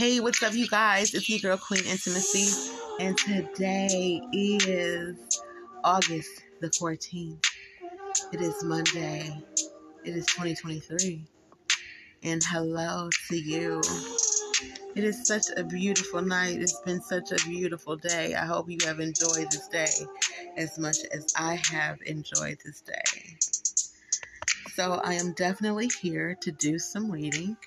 Hey, what's up, you guys? It's your girl, Queen Intimacy, and today is August the 14th. It is Monday. It is 2023. And hello to you. It is such a beautiful night. It's been such a beautiful day. I hope you have enjoyed this day as much as I have enjoyed this day. So, I am definitely here to do some reading.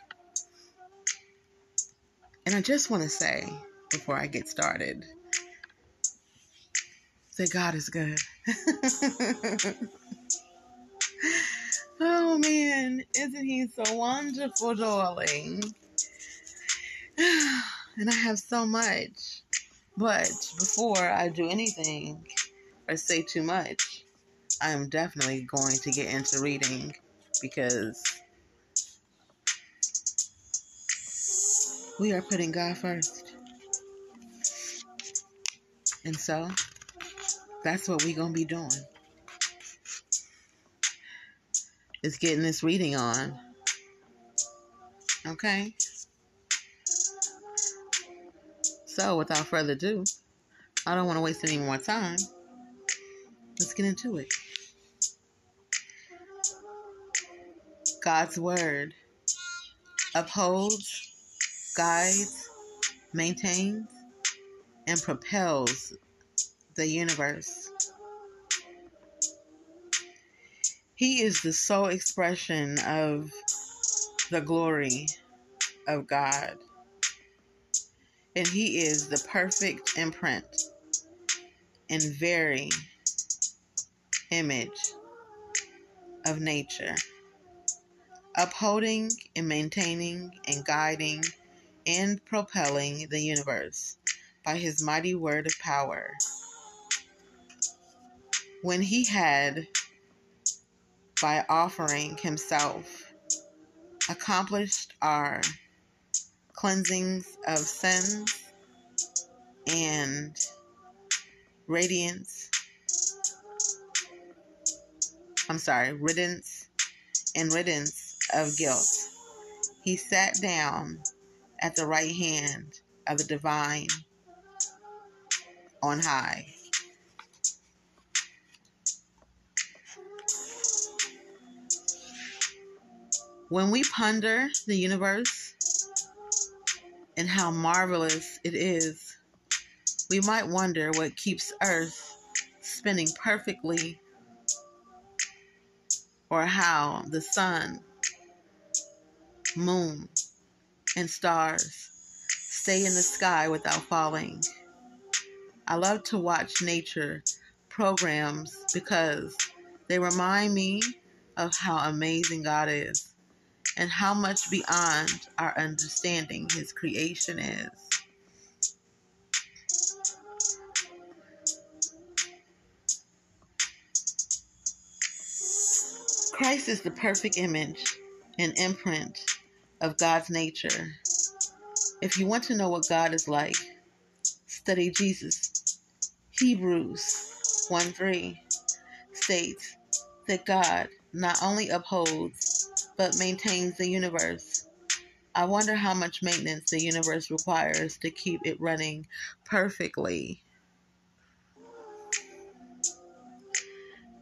And I just want to say, before I get started, that God is good. oh man, isn't he so wonderful, darling? and I have so much. But before I do anything or say too much, I am definitely going to get into reading because we are putting God first. And so that's what we're going to be doing. Is getting this reading on. Okay? So, without further ado, I don't want to waste any more time. Let's get into it. God's Word upholds guides, maintains, and propels the universe. He is the sole expression of the glory of God. And He is the perfect imprint and very image of nature, upholding and maintaining and guiding and propelling the universe by his mighty word of power. When he had, by offering himself, accomplished our cleansings of sins and radiance, I'm sorry, riddance and riddance of guilt. He sat down at the right hand of the divine on high. When we ponder the universe and how marvelous it is, we might wonder what keeps Earth spinning perfectly or how the sun, moon, and stars stay in the sky without falling. I love to watch nature programs because they remind me of how amazing God is and how much beyond our understanding His creation is. Christ is the perfect image and imprint of God's nature. If you want to know what God is like, study Jesus. Hebrews 1 3 states that God not only upholds but maintains the universe. I wonder how much maintenance the universe requires to keep it running perfectly.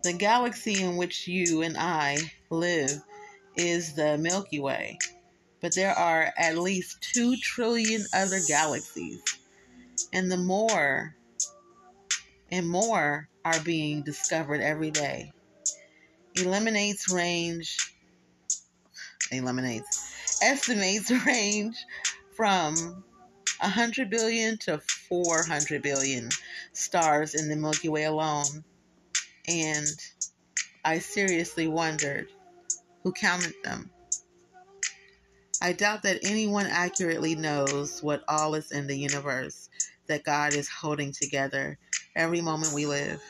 The galaxy in which you and I live is the Milky Way but there are at least 2 trillion other galaxies. And the more and more are being discovered every day. Eliminates range, eliminates, estimates range from 100 billion to 400 billion stars in the Milky Way alone. And I seriously wondered who counted them. I doubt that anyone accurately knows what all is in the universe that God is holding together every moment we live.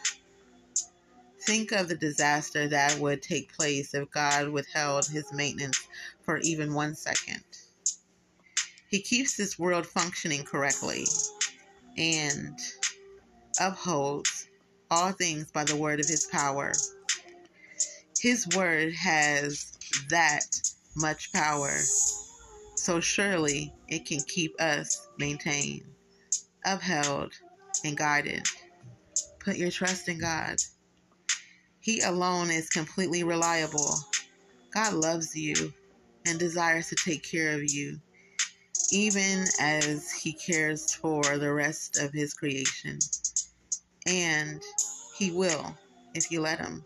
Think of the disaster that would take place if God withheld his maintenance for even one second. He keeps this world functioning correctly and upholds all things by the word of his power. His word has that much power so surely it can keep us maintained, upheld, and guided. Put your trust in God. He alone is completely reliable. God loves you and desires to take care of you, even as He cares for the rest of His creation. And He will if you let Him.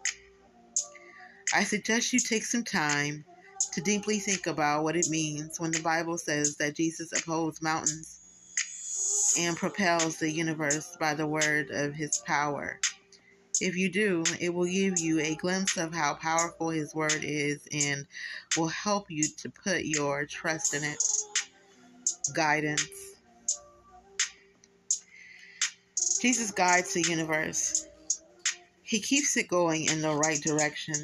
I suggest you take some time to deeply think about what it means when the Bible says that Jesus upholds mountains and propels the universe by the word of his power. If you do, it will give you a glimpse of how powerful his word is and will help you to put your trust in it. Guidance. Jesus guides the universe. He keeps it going in the right direction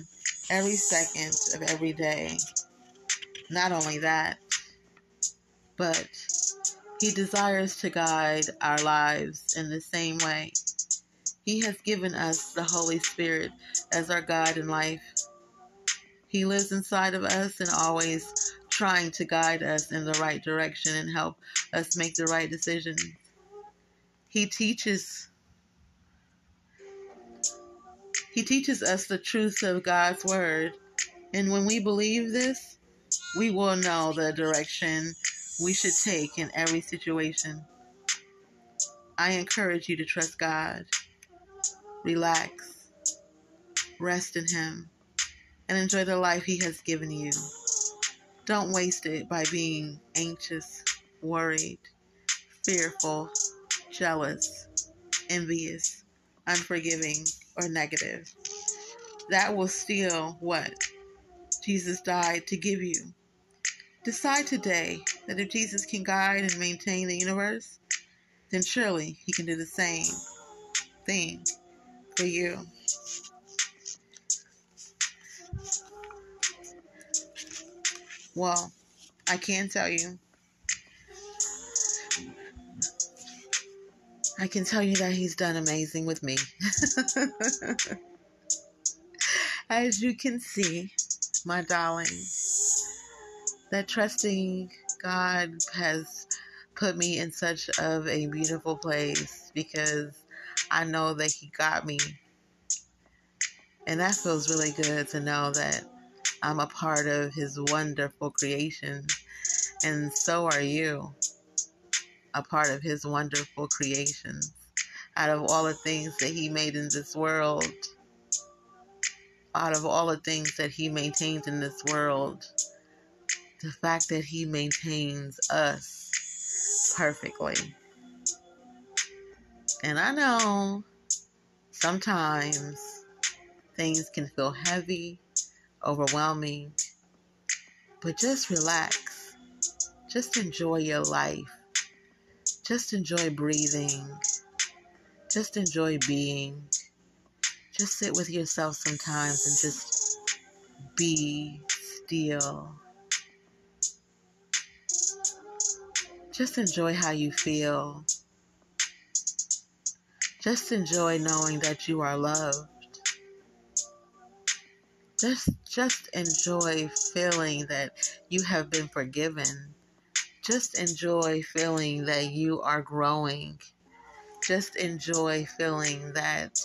every second of every day. Not only that, but He desires to guide our lives in the same way. He has given us the Holy Spirit as our guide in life. He lives inside of us and always trying to guide us in the right direction and help us make the right decisions. He teaches he teaches us the truth of God's Word. And when we believe this, we will know the direction we should take in every situation. I encourage you to trust God, relax, rest in Him, and enjoy the life He has given you. Don't waste it by being anxious, worried, fearful, jealous, envious, unforgiving, or negative. That will steal what Jesus died to give you. Decide today that if Jesus can guide and maintain the universe, then surely he can do the same thing for you. Well, I can tell you I can tell you that he's done amazing with me. As you can see, my darling, that trusting God has put me in such of a beautiful place because I know that he got me. And that feels really good to know that I'm a part of his wonderful creation. And so are you a part of his wonderful creations. Out of all the things that he made in this world, out of all the things that he maintains in this world, the fact that he maintains us perfectly. And I know sometimes things can feel heavy, overwhelming, but just relax. Just enjoy your life just enjoy breathing. Just enjoy being. Just sit with yourself sometimes and just be still. Just enjoy how you feel. Just enjoy knowing that you are loved. Just just enjoy feeling that you have been forgiven just enjoy feeling that you are growing. Just enjoy feeling that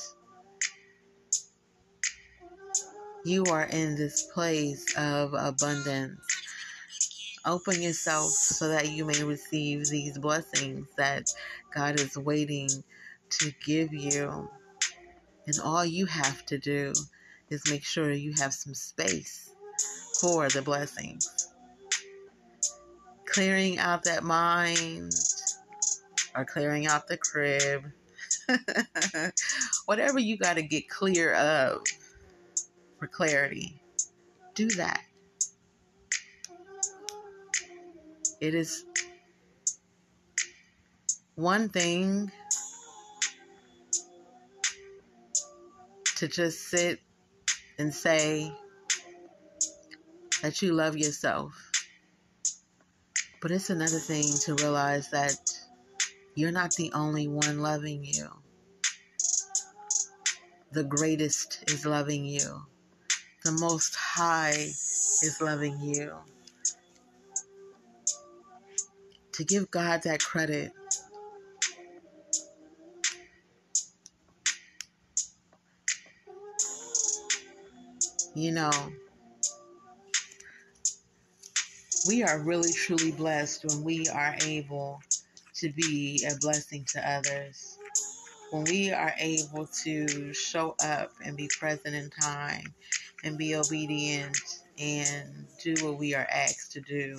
you are in this place of abundance. Open yourself so that you may receive these blessings that God is waiting to give you. And all you have to do is make sure you have some space for the blessings clearing out that mind or clearing out the crib. Whatever you got to get clear of for clarity, do that. It is one thing to just sit and say that you love yourself. But it's another thing to realize that you're not the only one loving you. The greatest is loving you. The most high is loving you. To give God that credit. You know, we are really truly blessed when we are able to be a blessing to others. When we are able to show up and be present in time and be obedient and do what we are asked to do.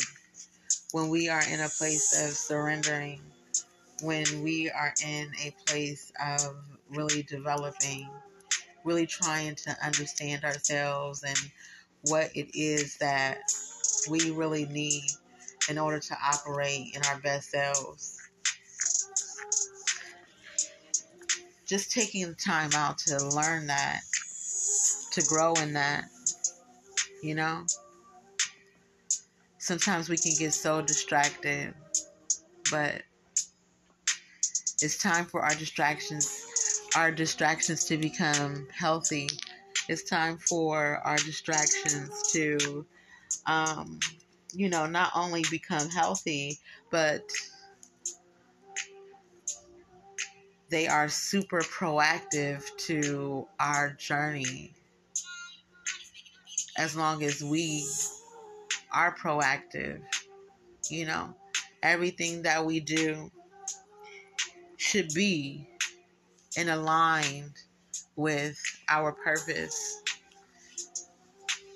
When we are in a place of surrendering, when we are in a place of really developing, really trying to understand ourselves and what it is that we really need in order to operate in our best selves. Just taking the time out to learn that, to grow in that, you know? Sometimes we can get so distracted, but it's time for our distractions our distractions to become healthy. It's time for our distractions to um, you know, not only become healthy, but they are super proactive to our journey. As long as we are proactive, you know, everything that we do should be in aligned with our purpose.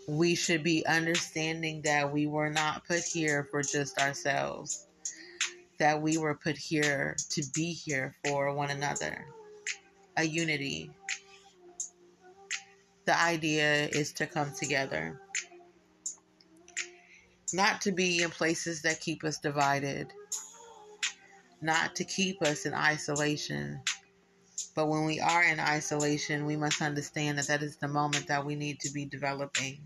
We should be understanding that we were not put here for just ourselves, that we were put here to be here for one another, a unity. The idea is to come together, not to be in places that keep us divided, not to keep us in isolation. But when we are in isolation, we must understand that that is the moment that we need to be developing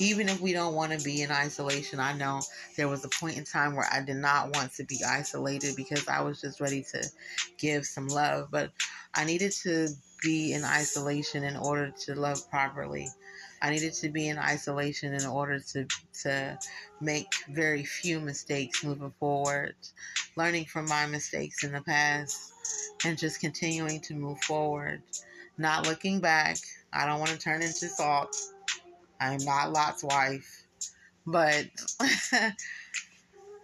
even if we don't want to be in isolation. I know there was a point in time where I did not want to be isolated because I was just ready to give some love, but I needed to be in isolation in order to love properly. I needed to be in isolation in order to to make very few mistakes moving forward, learning from my mistakes in the past and just continuing to move forward, not looking back. I don't want to turn into salt. I'm not Lot's wife, but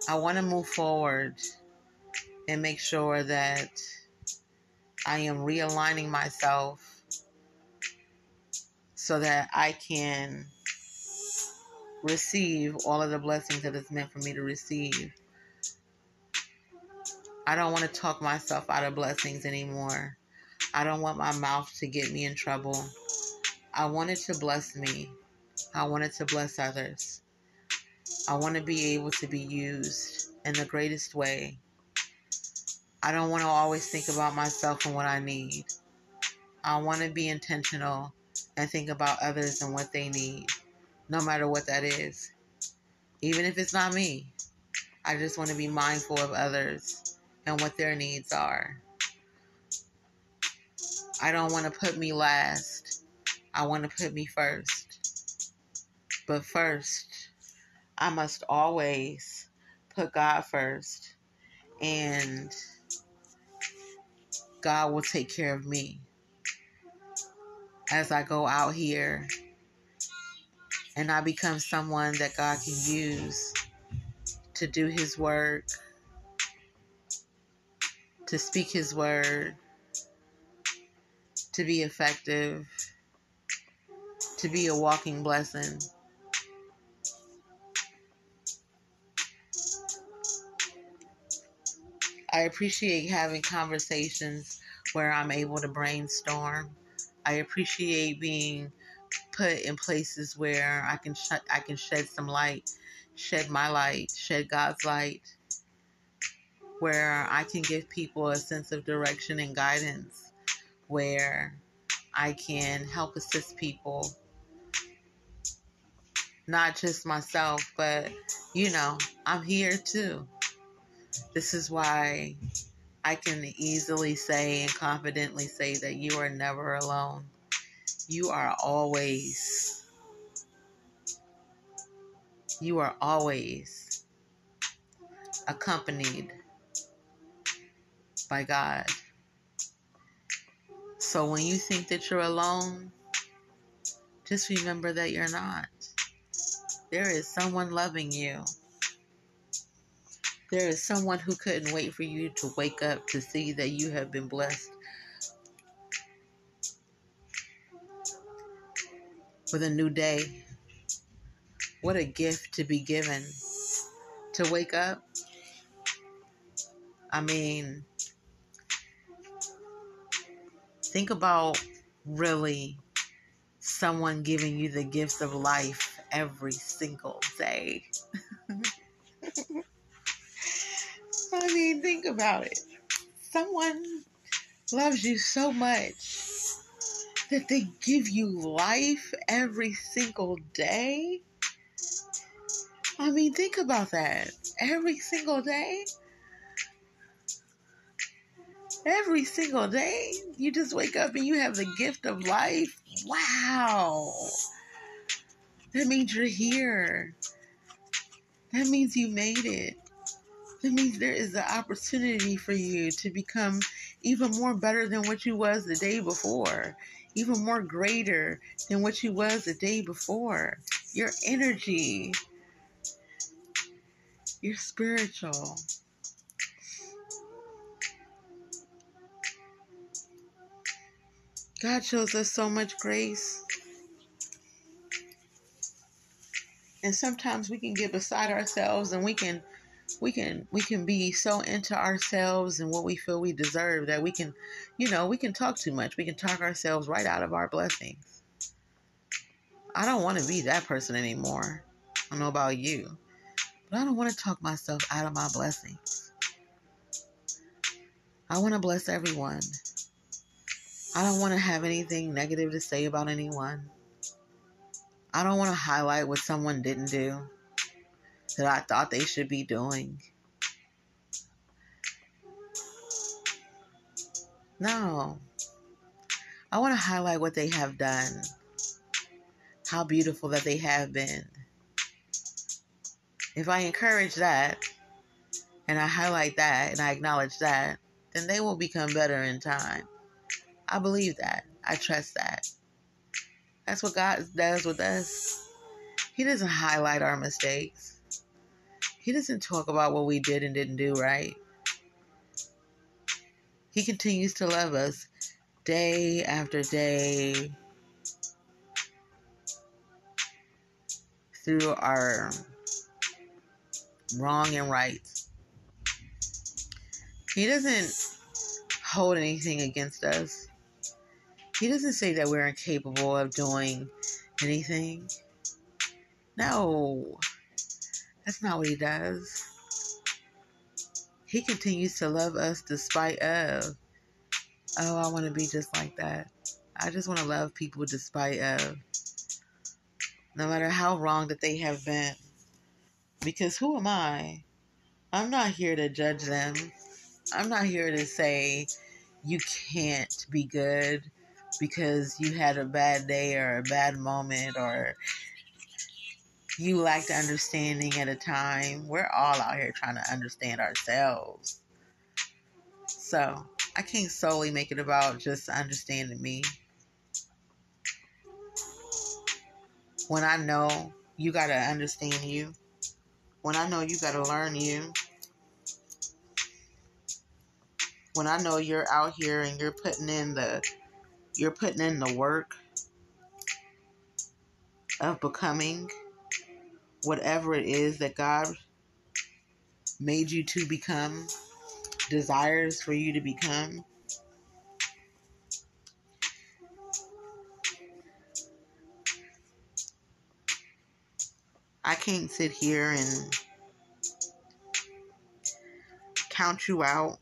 I want to move forward and make sure that I am realigning myself so that I can receive all of the blessings that is meant for me to receive. I don't want to talk myself out of blessings anymore. I don't want my mouth to get me in trouble. I want it to bless me. I wanted to bless others. I want to be able to be used in the greatest way. I don't want to always think about myself and what I need. I want to be intentional and think about others and what they need, no matter what that is. Even if it's not me, I just want to be mindful of others and what their needs are. I don't want to put me last. I want to put me first. But first, I must always put God first, and God will take care of me as I go out here and I become someone that God can use to do His work, to speak His word, to be effective, to be a walking blessing. I appreciate having conversations where I'm able to brainstorm. I appreciate being put in places where I can sh- I can shed some light, shed my light, shed God's light, where I can give people a sense of direction and guidance, where I can help assist people, not just myself, but you know, I'm here too. This is why I can easily say and confidently say that you are never alone. You are always, you are always accompanied by God. So when you think that you're alone, just remember that you're not. There is someone loving you. There is someone who couldn't wait for you to wake up to see that you have been blessed with a new day. What a gift to be given to wake up. I mean, think about really someone giving you the gifts of life every single day. I mean, think about it. Someone loves you so much that they give you life every single day. I mean, think about that. Every single day. Every single day, you just wake up and you have the gift of life. Wow. That means you're here. That means you made it. That means there is an opportunity for you to become even more better than what you was the day before, even more greater than what you was the day before. Your energy, you're spiritual. God shows us so much grace. And sometimes we can get beside ourselves and we can we can we can be so into ourselves and what we feel we deserve that we can you know we can talk too much. We can talk ourselves right out of our blessings. I don't want to be that person anymore. I don't know about you but i don't want to talk myself out of my blessings. I want to bless everyone. I don't want to have anything negative to say about anyone. I don't want to highlight what someone didn't do that I thought they should be doing. No. I want to highlight what they have done, how beautiful that they have been. If I encourage that and I highlight that and I acknowledge that, then they will become better in time. I believe that. I trust that. That's what God does with us. He doesn't highlight our mistakes. He doesn't talk about what we did and didn't do right. He continues to love us day after day through our wrong and right. He doesn't hold anything against us. He doesn't say that we're incapable of doing anything. No. That's not what he does. He continues to love us despite of. Oh, I want to be just like that. I just want to love people despite of. No matter how wrong that they have been. Because who am I? I'm not here to judge them. I'm not here to say you can't be good because you had a bad day or a bad moment or you lacked understanding at a time. We're all out here trying to understand ourselves. So I can't solely make it about just understanding me. When I know you got to understand you, when I know you got to learn you, when I know you're out here and you're putting in the you're putting in the work of becoming whatever it is that God made you to become, desires for you to become. I can't sit here and count you out.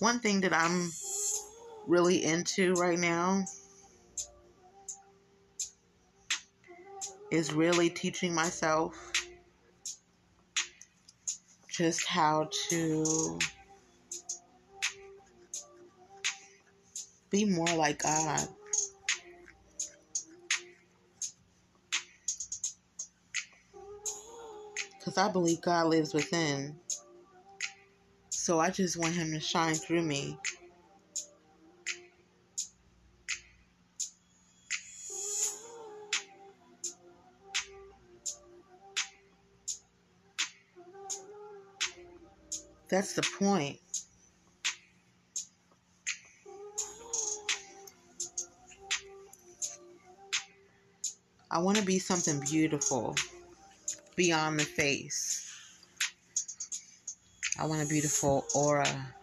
One thing that I'm really into right now is really teaching myself just how to be more like God. Because I believe God lives within. So I just want Him to shine through me. That's the point. I want to be something beautiful beyond the face. I want a beautiful aura.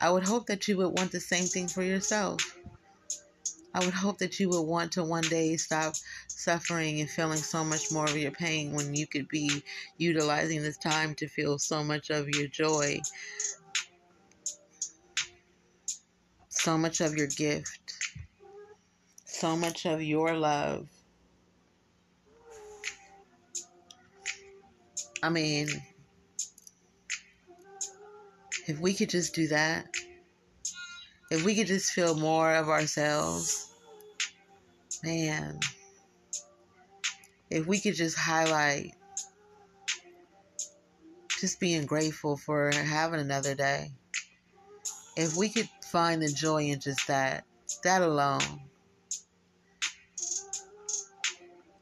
I would hope that you would want the same thing for yourself. I would hope that you would want to one day stop suffering and feeling so much more of your pain when you could be utilizing this time to feel so much of your joy, so much of your gift, so much of your love. I mean, if we could just do that, if we could just feel more of ourselves, man, if we could just highlight just being grateful for having another day, if we could find the joy in just that, that alone,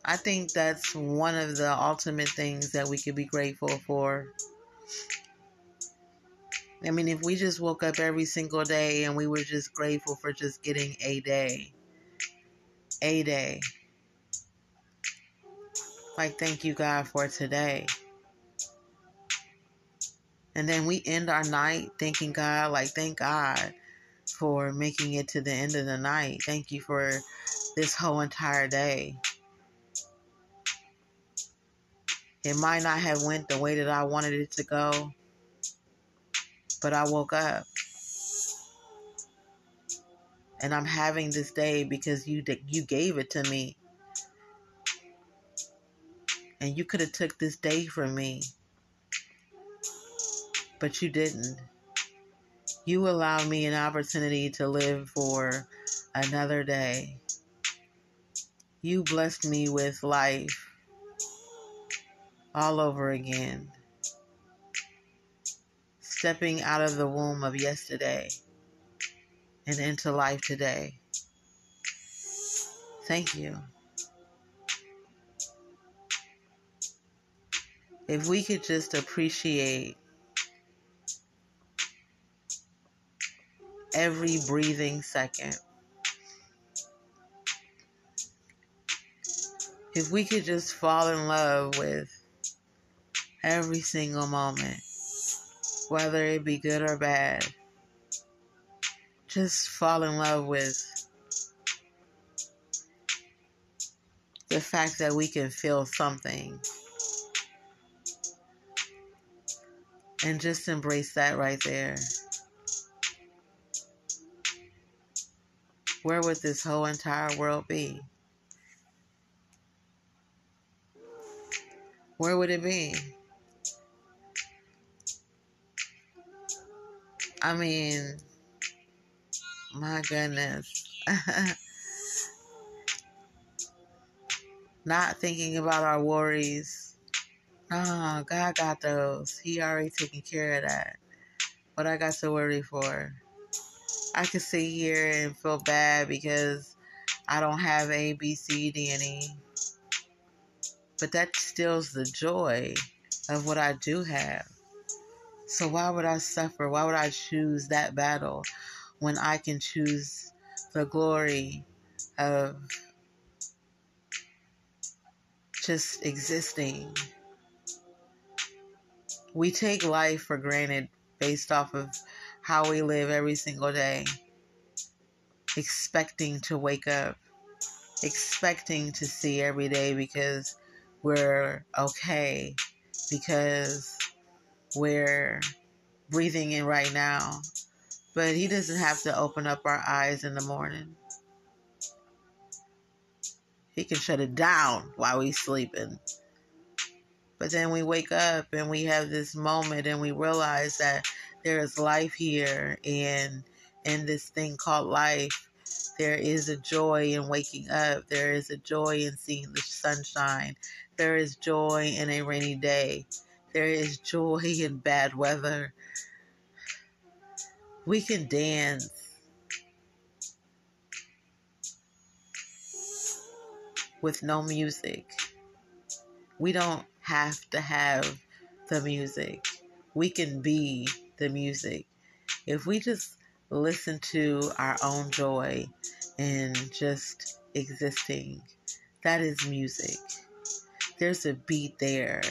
I think that's one of the ultimate things that we could be grateful for. I mean, if we just woke up every single day and we were just grateful for just getting a day, a day. Like, thank you, God, for today. And then we end our night thanking God, like, thank God for making it to the end of the night. Thank you for this whole entire day. It might not have went the way that I wanted it to go, but I woke up. And I'm having this day because you you gave it to me. And you could have took this day from me. But you didn't. You allowed me an opportunity to live for another day. You blessed me with life all over again. Stepping out of the womb of yesterday and into life today. Thank you. If we could just appreciate every breathing second. If we could just fall in love with every single moment, whether it be good or bad. Just fall in love with the fact that we can feel something. And just embrace that right there. Where would this whole entire world be? Where would it be? I mean, my goodness. Not thinking about our worries. No, God got those. He already taking care of that. What I got to worry for. I could sit here and feel bad because I don't have A, B, C, D, and E. But that steals the joy of what I do have. So why would I suffer? Why would I choose that battle when I can choose the glory of just existing? We take life for granted based off of how we live every single day, expecting to wake up, expecting to see every day because we're okay, because we're breathing in right now. But He doesn't have to open up our eyes in the morning. He can shut it down while we're sleeping. But then we wake up and we have this moment and we realize that there is life here and in this thing called life there is a joy in waking up. There is a joy in seeing the sunshine. There is joy in a rainy day. There is joy in bad weather. We can dance. With no music. We don't have to have the music. We can be the music. If we just listen to our own joy and just existing, that is music. There's a beat there.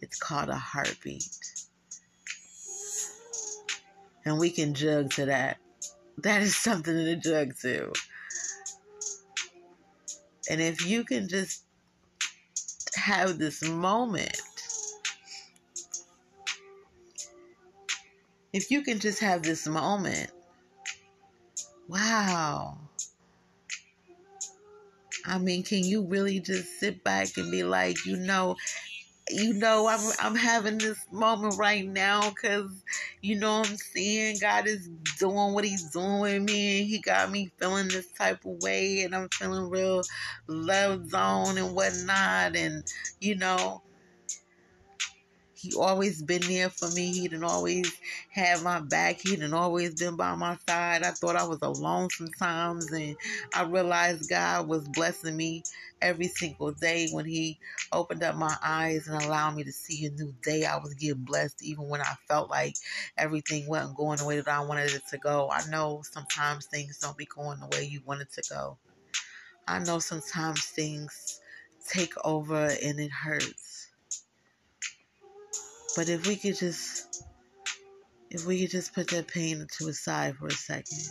It's called a heartbeat. And we can jug to that. That is something to jug to. And if you can just have this moment, if you can just have this moment, wow. I mean, can you really just sit back and be like, you know, you know, I'm I'm having this moment right now because you know what I'm saying? God is doing what He's doing with me, and He got me feeling this type of way, and I'm feeling real love zone and whatnot, and you know, he always been there for me. He didn't always have my back. He didn't always been by my side. I thought I was alone sometimes, and I realized God was blessing me every single day when He opened up my eyes and allowed me to see a new day. I was getting blessed even when I felt like everything wasn't going the way that I wanted it to go. I know sometimes things don't be going the way you want it to go. I know sometimes things take over and it hurts. But if we could just, if we could just put that pain to a side for a second,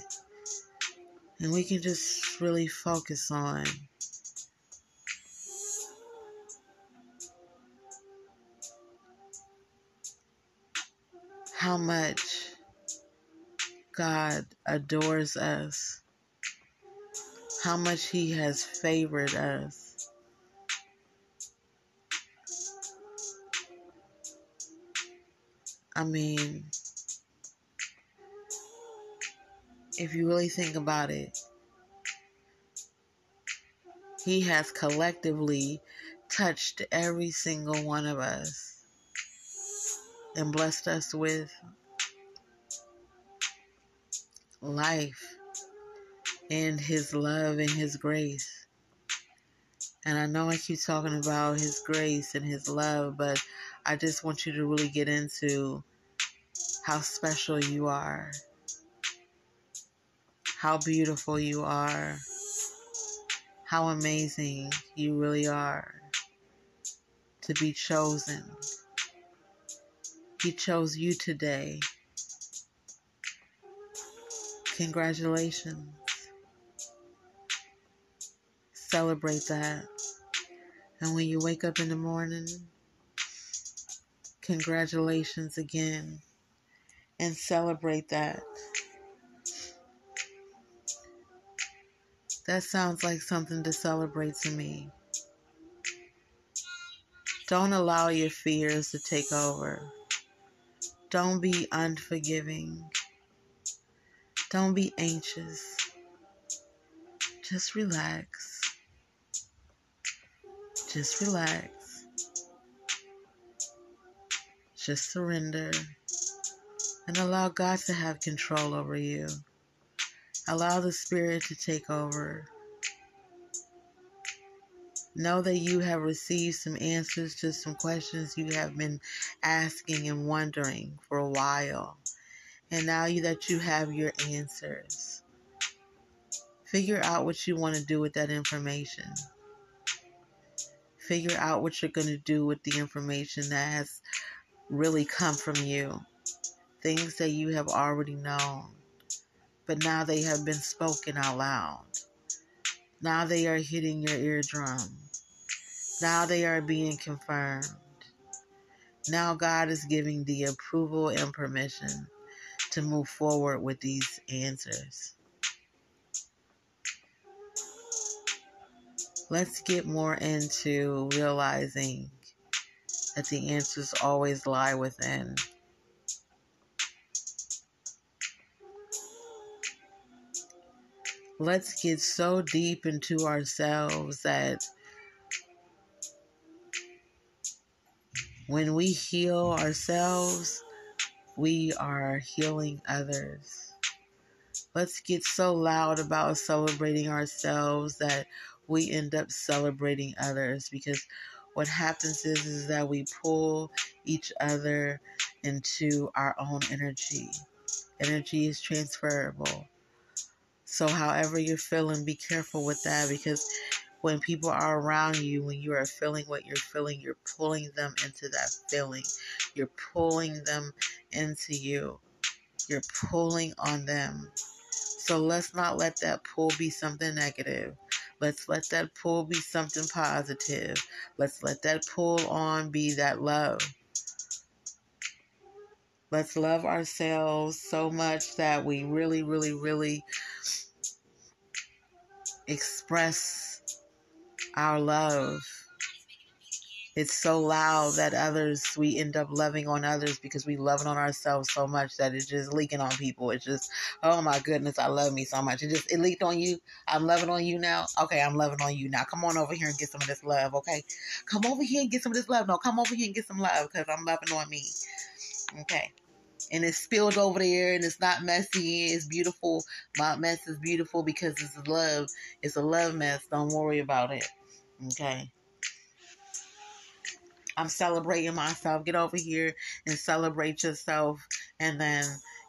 and we can just really focus on how much God adores us, how much He has favored us I mean, if you really think about it, He has collectively touched every single one of us and blessed us with life and His love and His grace. And I know I keep talking about His grace and His love, but I just want you to really get into how special you are, how beautiful you are, how amazing you really are to be chosen. He chose you today. Congratulations. Celebrate that. And when you wake up in the morning, Congratulations again and celebrate that. That sounds like something to celebrate to me. Don't allow your fears to take over. Don't be unforgiving. Don't be anxious. Just relax. Just relax. Just surrender and allow God to have control over you. Allow the Spirit to take over. Know that you have received some answers to some questions you have been asking and wondering for a while. And now that you have your answers, figure out what you want to do with that information. Figure out what you're going to do with the information that has really come from you. Things that you have already known, but now they have been spoken out loud. Now they are hitting your eardrum. Now they are being confirmed. Now God is giving the approval and permission to move forward with these answers. Let's get more into realizing that the answers always lie within. Let's get so deep into ourselves that When we heal ourselves, we are healing others. Let's get so loud about celebrating ourselves that we end up celebrating others because what happens is, is that we pull each other into our own energy. Energy is transferable. So, however you're feeling, be careful with that because when people are around you, when you are feeling what you're feeling, you're pulling them into that feeling. You're pulling them into you. You're pulling on them. So let's not let that pull be something negative. Let's let that pull be something positive. Let's let that pull on be that love. Let's love ourselves so much that we really, really, really express our love it's so loud that others we end up loving on others because we love it on ourselves so much that it's just leaking on people. It's just, oh my goodness, I love me so much. It just it leaked on you. I'm loving on you now. Okay, I'm loving on you now. Come on over here and get some of this love. Okay, come over here and get some of this love. No, come over here and get some love because I'm loving on me. Okay. And it's spilled over there and it's not messy. It's beautiful. My mess is beautiful because it's love. It's a love mess. Don't worry about it. Okay. I'm celebrating myself. Get over here and celebrate yourself. And then,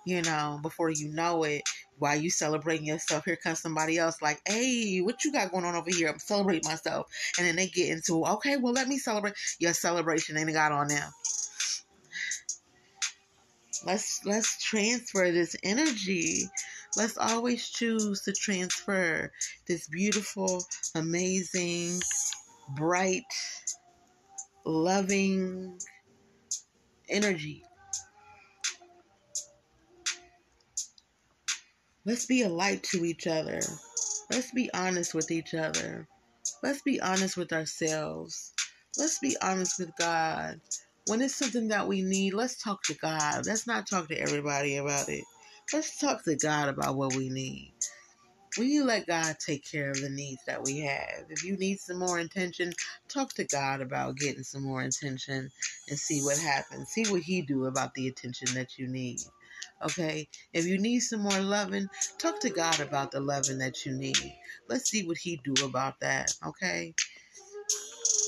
you know, before you know it, while you celebrating yourself, here comes somebody else like, hey, what you got going on over here? I'm celebrating myself. And then they get into, okay, well, let me celebrate your celebration. They got on them. Let's let's transfer this energy. Let's always choose to transfer this beautiful, amazing, bright, loving energy. Let's be a light to each other. Let's be honest with each other. Let's be honest with ourselves. Let's be honest with God. When it's something that we need, let's talk to God. Let's not talk to everybody about it. Let's talk to God about what we need you let God take care of the needs that we have. If you need some more attention, talk to God about getting some more attention and see what happens. See what He do about the attention that you need. Okay, if you need some more loving, talk to God about the loving that you need. Let's see what He do about that. Okay.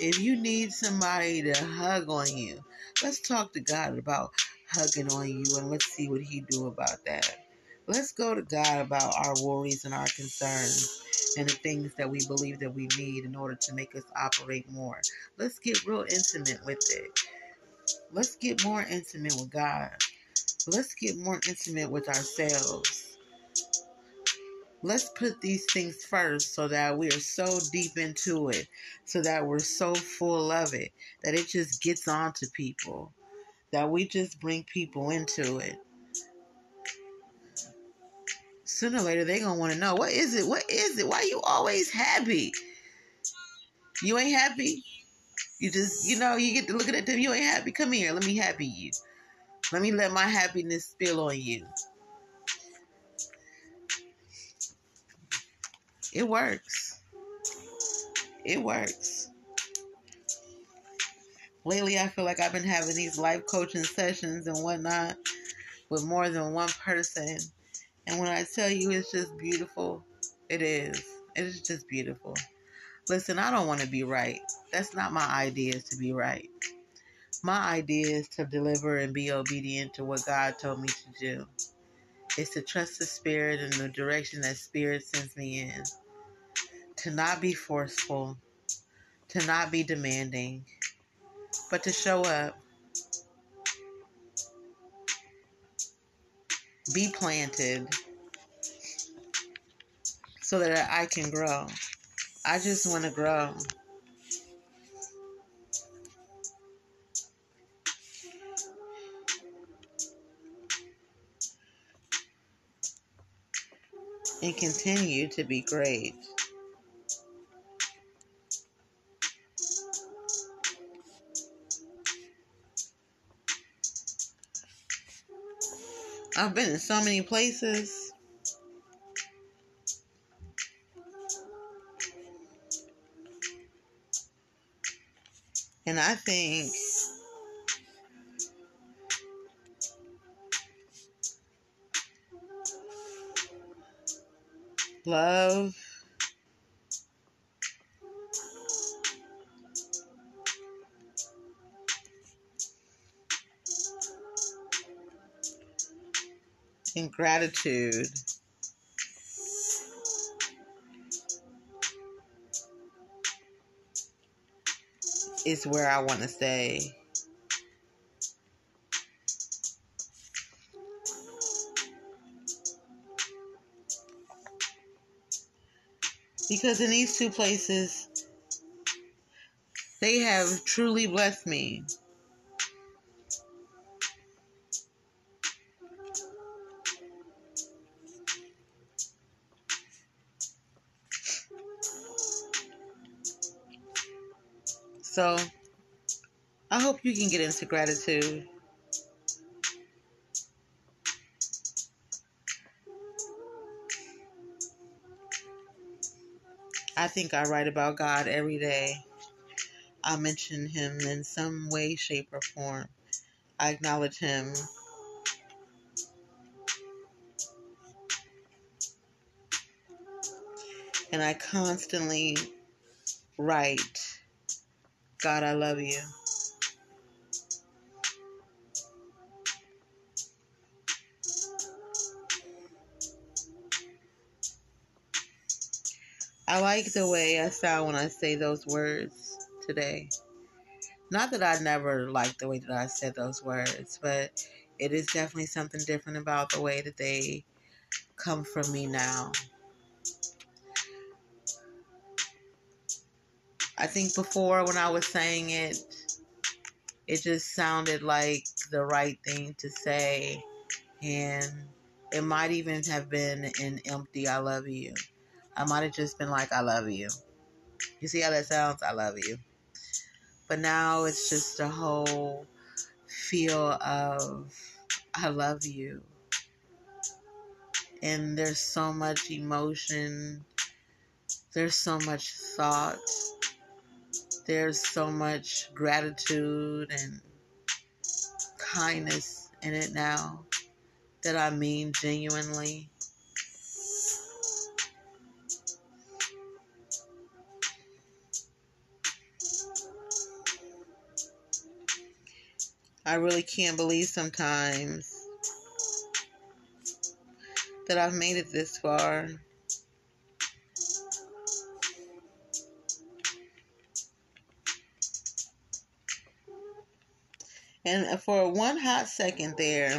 If you need somebody to hug on you, let's talk to God about hugging on you and let's see what He do about that. Let's go to God about our worries and our concerns and the things that we believe that we need in order to make us operate more. Let's get real intimate with it. Let's get more intimate with God. Let's get more intimate with ourselves. Let's put these things first so that we are so deep into it, so that we're so full of it, that it just gets on to people, that we just bring people into it sooner or later they gonna want to know what is it? What is it? Why you always happy? You ain't happy. You just, you know, you get to looking at them. You ain't happy. Come here. Let me happy you. Let me let my happiness spill on you. It works. It works. Lately, I feel like I've been having these life coaching sessions and whatnot with more than one person and when I tell you it's just beautiful, it is. It is just beautiful. Listen, I don't want to be right. That's not my idea is to be right. My idea is to deliver and be obedient to what God told me to do. It's to trust the Spirit and the direction that Spirit sends me in. To not be forceful, to not be demanding, but to show up. Be planted so that I can grow. I just want to grow. And continue to be great. I've been in so many places. And I think love and gratitude is where I want to stay. Because in these two places, they have truly blessed me. So I hope you can get into gratitude. I think I write about God every day. I mention Him in some way, shape, or form. I acknowledge Him. And I constantly write God, I love you. I like the way I sound when I say those words today. Not that I never liked the way that I said those words, but it is definitely something different about the way that they come from me now. I think before when I was saying it, it just sounded like the right thing to say. And it might even have been an empty I love you. I might have just been like, I love you. You see how that sounds? I love you. But now it's just a whole feel of I love you. And there's so much emotion, there's so much thought there's so much gratitude and kindness in it now that I mean genuinely. I really can't believe sometimes that I've made it this far. And for one hot second there,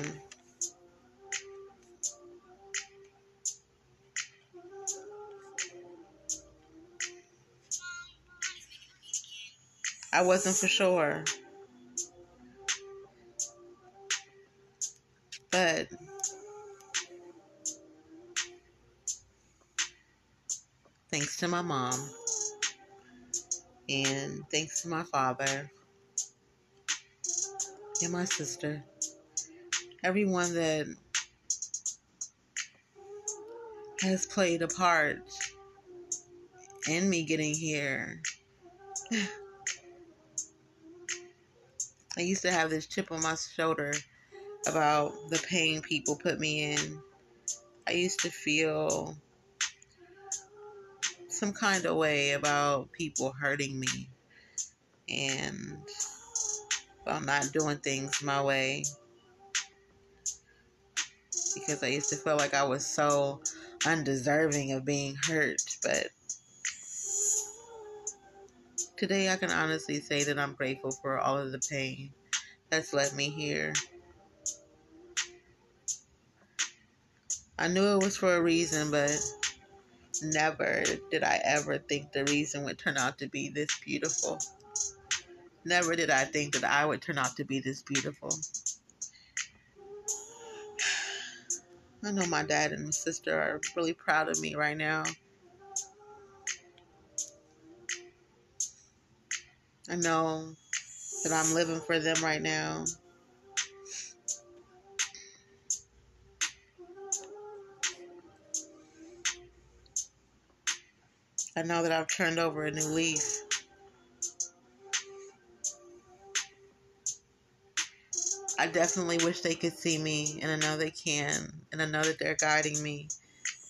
I wasn't for sure. But thanks to my mom. And thanks to my father and my sister, everyone that has played a part in me getting here. I used to have this chip on my shoulder about the pain people put me in. I used to feel some kind of way about people hurting me. And about not doing things my way because I used to feel like I was so undeserving of being hurt. But today I can honestly say that I'm grateful for all of the pain that's led me here. I knew it was for a reason, but never did I ever think the reason would turn out to be this beautiful. Never did I think that I would turn out to be this beautiful. I know my dad and my sister are really proud of me right now. I know that I'm living for them right now. I know that I've turned over a new leaf. I definitely wish they could see me, and I know they can, and I know that they're guiding me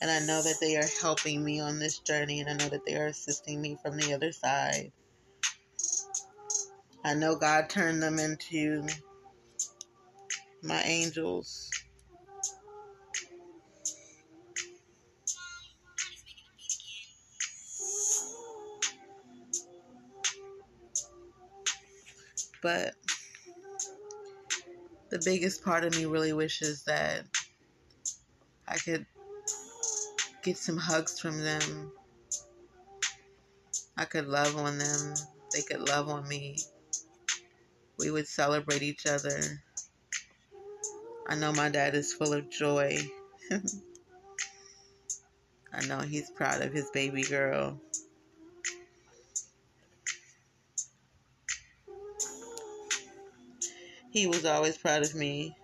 And I know that they are helping me on this journey, and I know that they are assisting me from the other side. I know God turned them into my angels. But the biggest part of me really wishes that I could get some hugs from them. I could love on them. They could love on me. We would celebrate each other. I know my dad is full of joy. I know he's proud of his baby girl. He was always proud of me.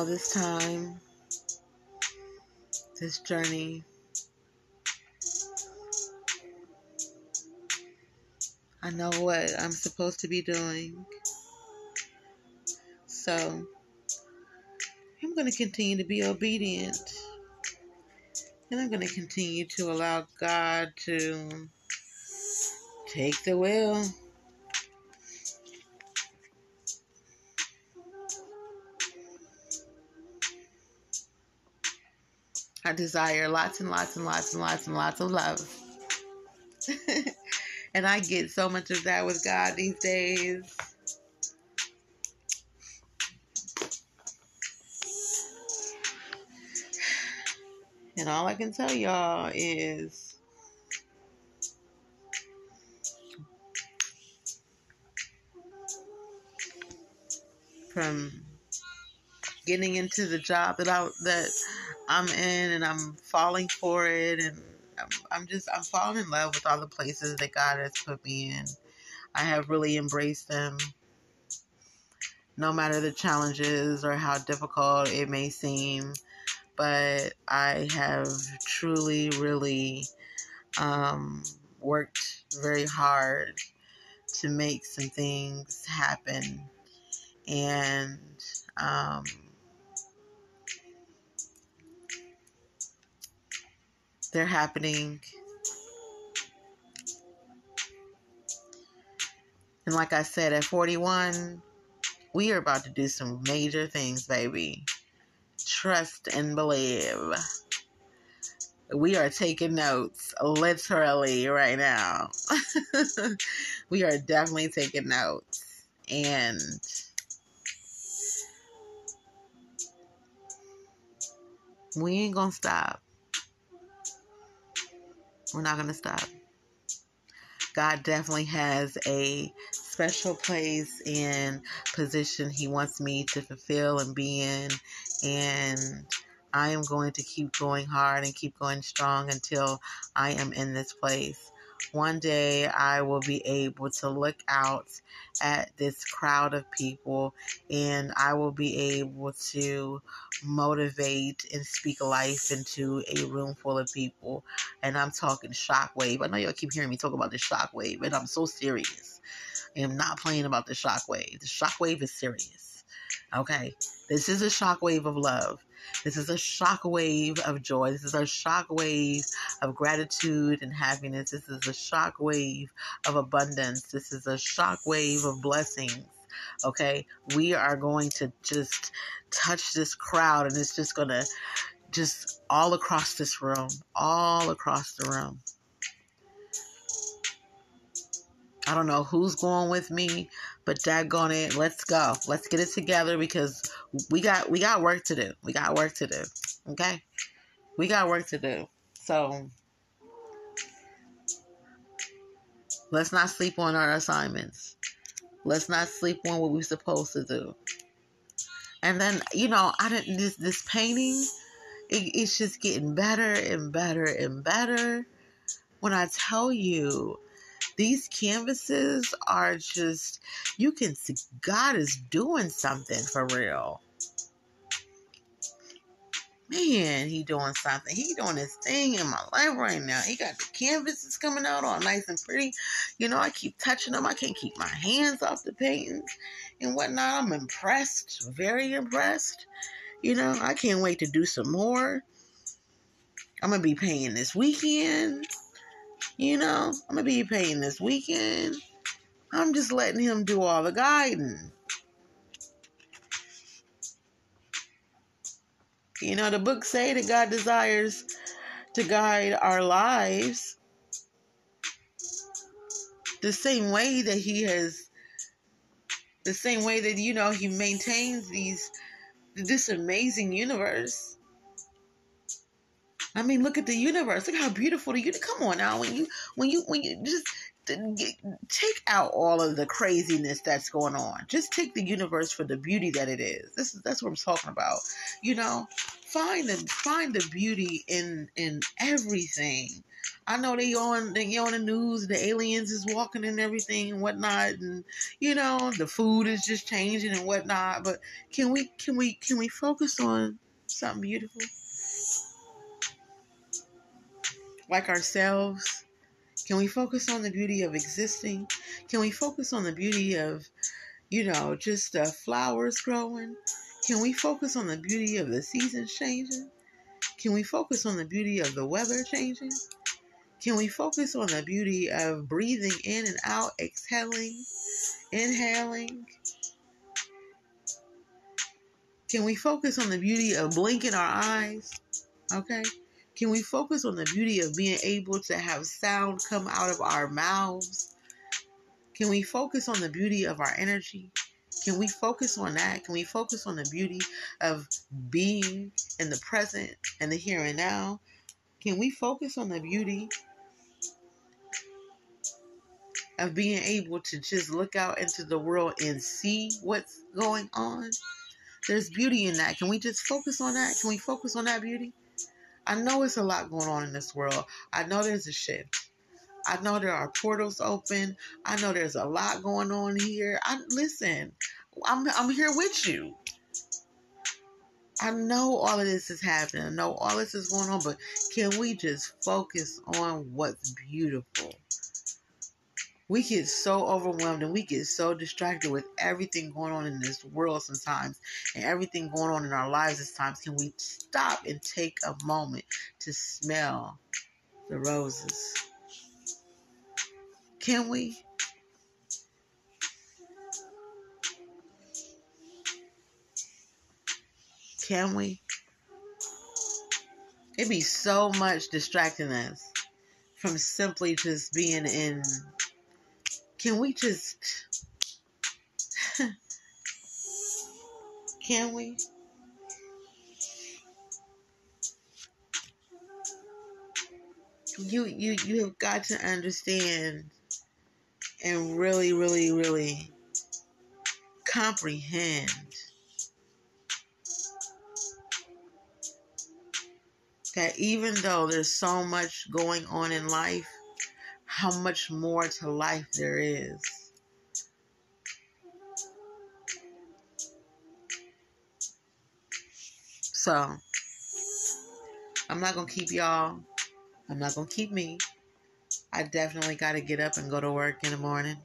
Know this time, this journey, I know what I'm supposed to be doing. So, I'm going to continue to be obedient. And I'm going to continue to allow God to take the wheel. I desire lots and lots and lots and lots and lots of love. and I get so much of that with God these days. And all I can tell y'all is from getting into the job that I that I'm in and I'm falling for it and I'm, just I'm falling in love with all the places that God has put me in. I have really embraced them. No matter the challenges or how difficult it may seem, but I have truly, really um, worked very hard to make some things happen. And um, They're happening. And like I said, at 41, we are about to do some major things, baby. Trust and believe. We are taking notes literally right now. we are definitely taking notes. And we ain't gonna stop. We're not going to stop. God definitely has a special place and position He wants me to fulfill and be in. And I am going to keep going hard and keep going strong until I am in this place. One day I will be able to look out at this crowd of people and I will be able to motivate and speak life into a room full of people. And I'm talking shockwave. I know y'all keep hearing me talk about the shockwave, and I'm so serious. I am not playing about the shockwave. The shockwave is serious. Okay? This is a shockwave of love. This is a shockwave of joy. This is a shockwave of gratitude and happiness. This is a shockwave of abundance. This is a shockwave of blessings. Okay, we are going to just touch this crowd, and it's just to just all across this room, all across the room. I don't know who's going with me, but daggone it, let's go. Let's get it together because we got we got work to do. We got work to do. Okay? We got work to do. So let's not sleep on our assignments. Let's not sleep on what we're supposed to do. And then, you know, I didn't this this painting it, it's just getting better and better and better. When I tell you, these canvases are just, you can see God is doing something for real man, he doing something. He doing his thing in my life right now. He got the canvases coming out all nice and pretty. You know, I keep touching them. I can't keep my hands off the paintings and whatnot. I'm impressed, very impressed. You know, I can't wait to do some more. I'm gonna be paying this weekend. You know, I'm gonna be paying this weekend. I'm just letting him do all the guiding. You know, the books say that God desires to guide our lives the same way that He has, the same way that, you know, He maintains these, this amazing universe. I mean, look at the universe. Look how beautiful the universe. Come on now, when you, when you, when you just take out all of the craziness that's going on. Just take the universe for the beauty that it is. This is that's what I'm talking about. You know, find the find the beauty in in everything. I know they on they on the news, the aliens is walking and everything and whatnot, and you know the food is just changing and whatnot. But can we can we can we focus on something beautiful, like ourselves? Can we focus on the beauty of existing? Can we focus on the beauty of, you know, just uh, flowers growing? Can we focus on the beauty of the seasons changing? Can we focus on the beauty of the weather changing? Can we focus on the beauty of breathing in and out, exhaling, inhaling? Can we focus on the beauty of blinking our eyes? Okay. Can we focus on the beauty of being able to have sound come out of our mouths? Can we focus on the beauty of our energy? Can we focus on that? Can we focus on the beauty of being in the present and the here and now? Can we focus on the beauty of being able to just look out into the world and see what's going on? There's beauty in that. Can we just focus on that? Can we focus on that beauty? I know it's a lot going on in this world. I know there's a shift. I know there are portals open. I know there's a lot going on here. I listen. I'm I'm here with you. I know all of this is happening. I know all this is going on, but can we just focus on what's beautiful? We get so overwhelmed and we get so distracted with everything going on in this world sometimes and everything going on in our lives at times. Can we stop and take a moment to smell the roses? Can we? Can we? It'd be so much distracting us from simply just being in can we just. Can we? You you you have got to understand and really really really comprehend that even though there's so much going on in life how much more to life there is. So, I'm not going to keep y'all. I'm not going to keep me. I definitely got to get up and go to work in the morning.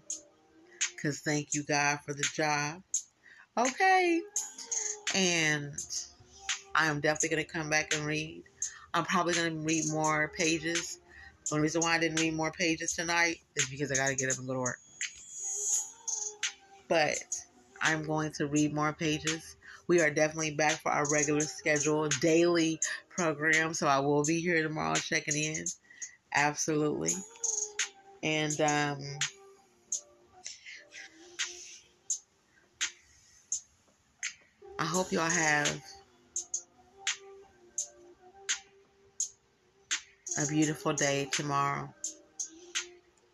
Because thank you, God, for the job. Okay. And I am definitely going to come back and read. I'm probably going to read more pages only reason why I didn't read more pages tonight is because I got to get up and go to work. But I'm going to read more pages. We are definitely back for our regular schedule daily program. So I will be here tomorrow checking in. Absolutely. And um, I hope y'all have a beautiful day tomorrow,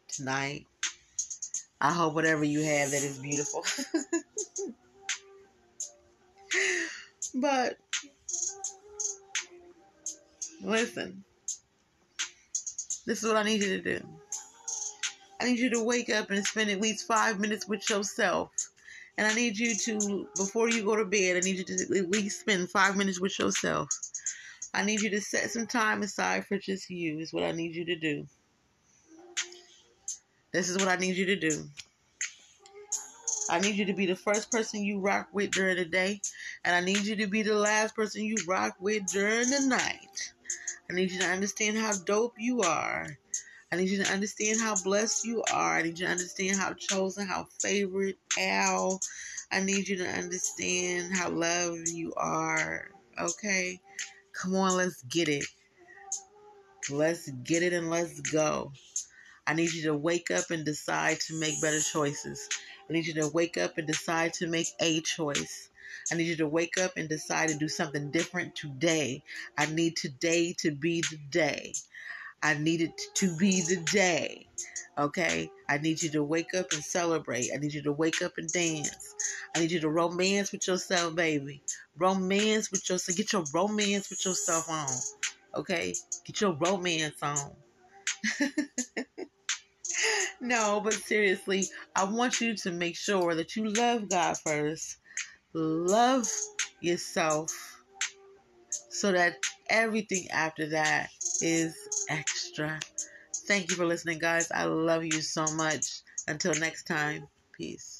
tonight. I hope whatever you have that is beautiful. but Listen. This is what I need you to do. I need you to wake up and spend at least five minutes with yourself. And I need you to, before you go to bed, I need you to at least spend five minutes with yourself. I need you to set some time aside for just you, is what I need you to do. This is what I need you to do. I need you to be the first person you rock with during the day, and I need you to be the last person you rock with during the night. I need you to understand how dope you are. I need you to understand how blessed you are. I need you to understand how chosen, how favorite, Al. I need you to understand how loved you are. Okay? Come on, let's get it. Let's get it and let's go. I need you to wake up and decide to make better choices. I need you to wake up and decide to make a choice. I need you to wake up and decide to do something different today. I need today to be the day. I need it to be the day. Okay? I need you to wake up and celebrate. I need you to wake up and dance. I need you to romance with yourself, baby. Romance with yourself. Get your romance with yourself on. Okay? Get your romance on. no, but seriously, I want you to make sure that you love God first. Love yourself so that everything after that is extra. Thank you for listening, guys. I love you so much. Until next time, peace.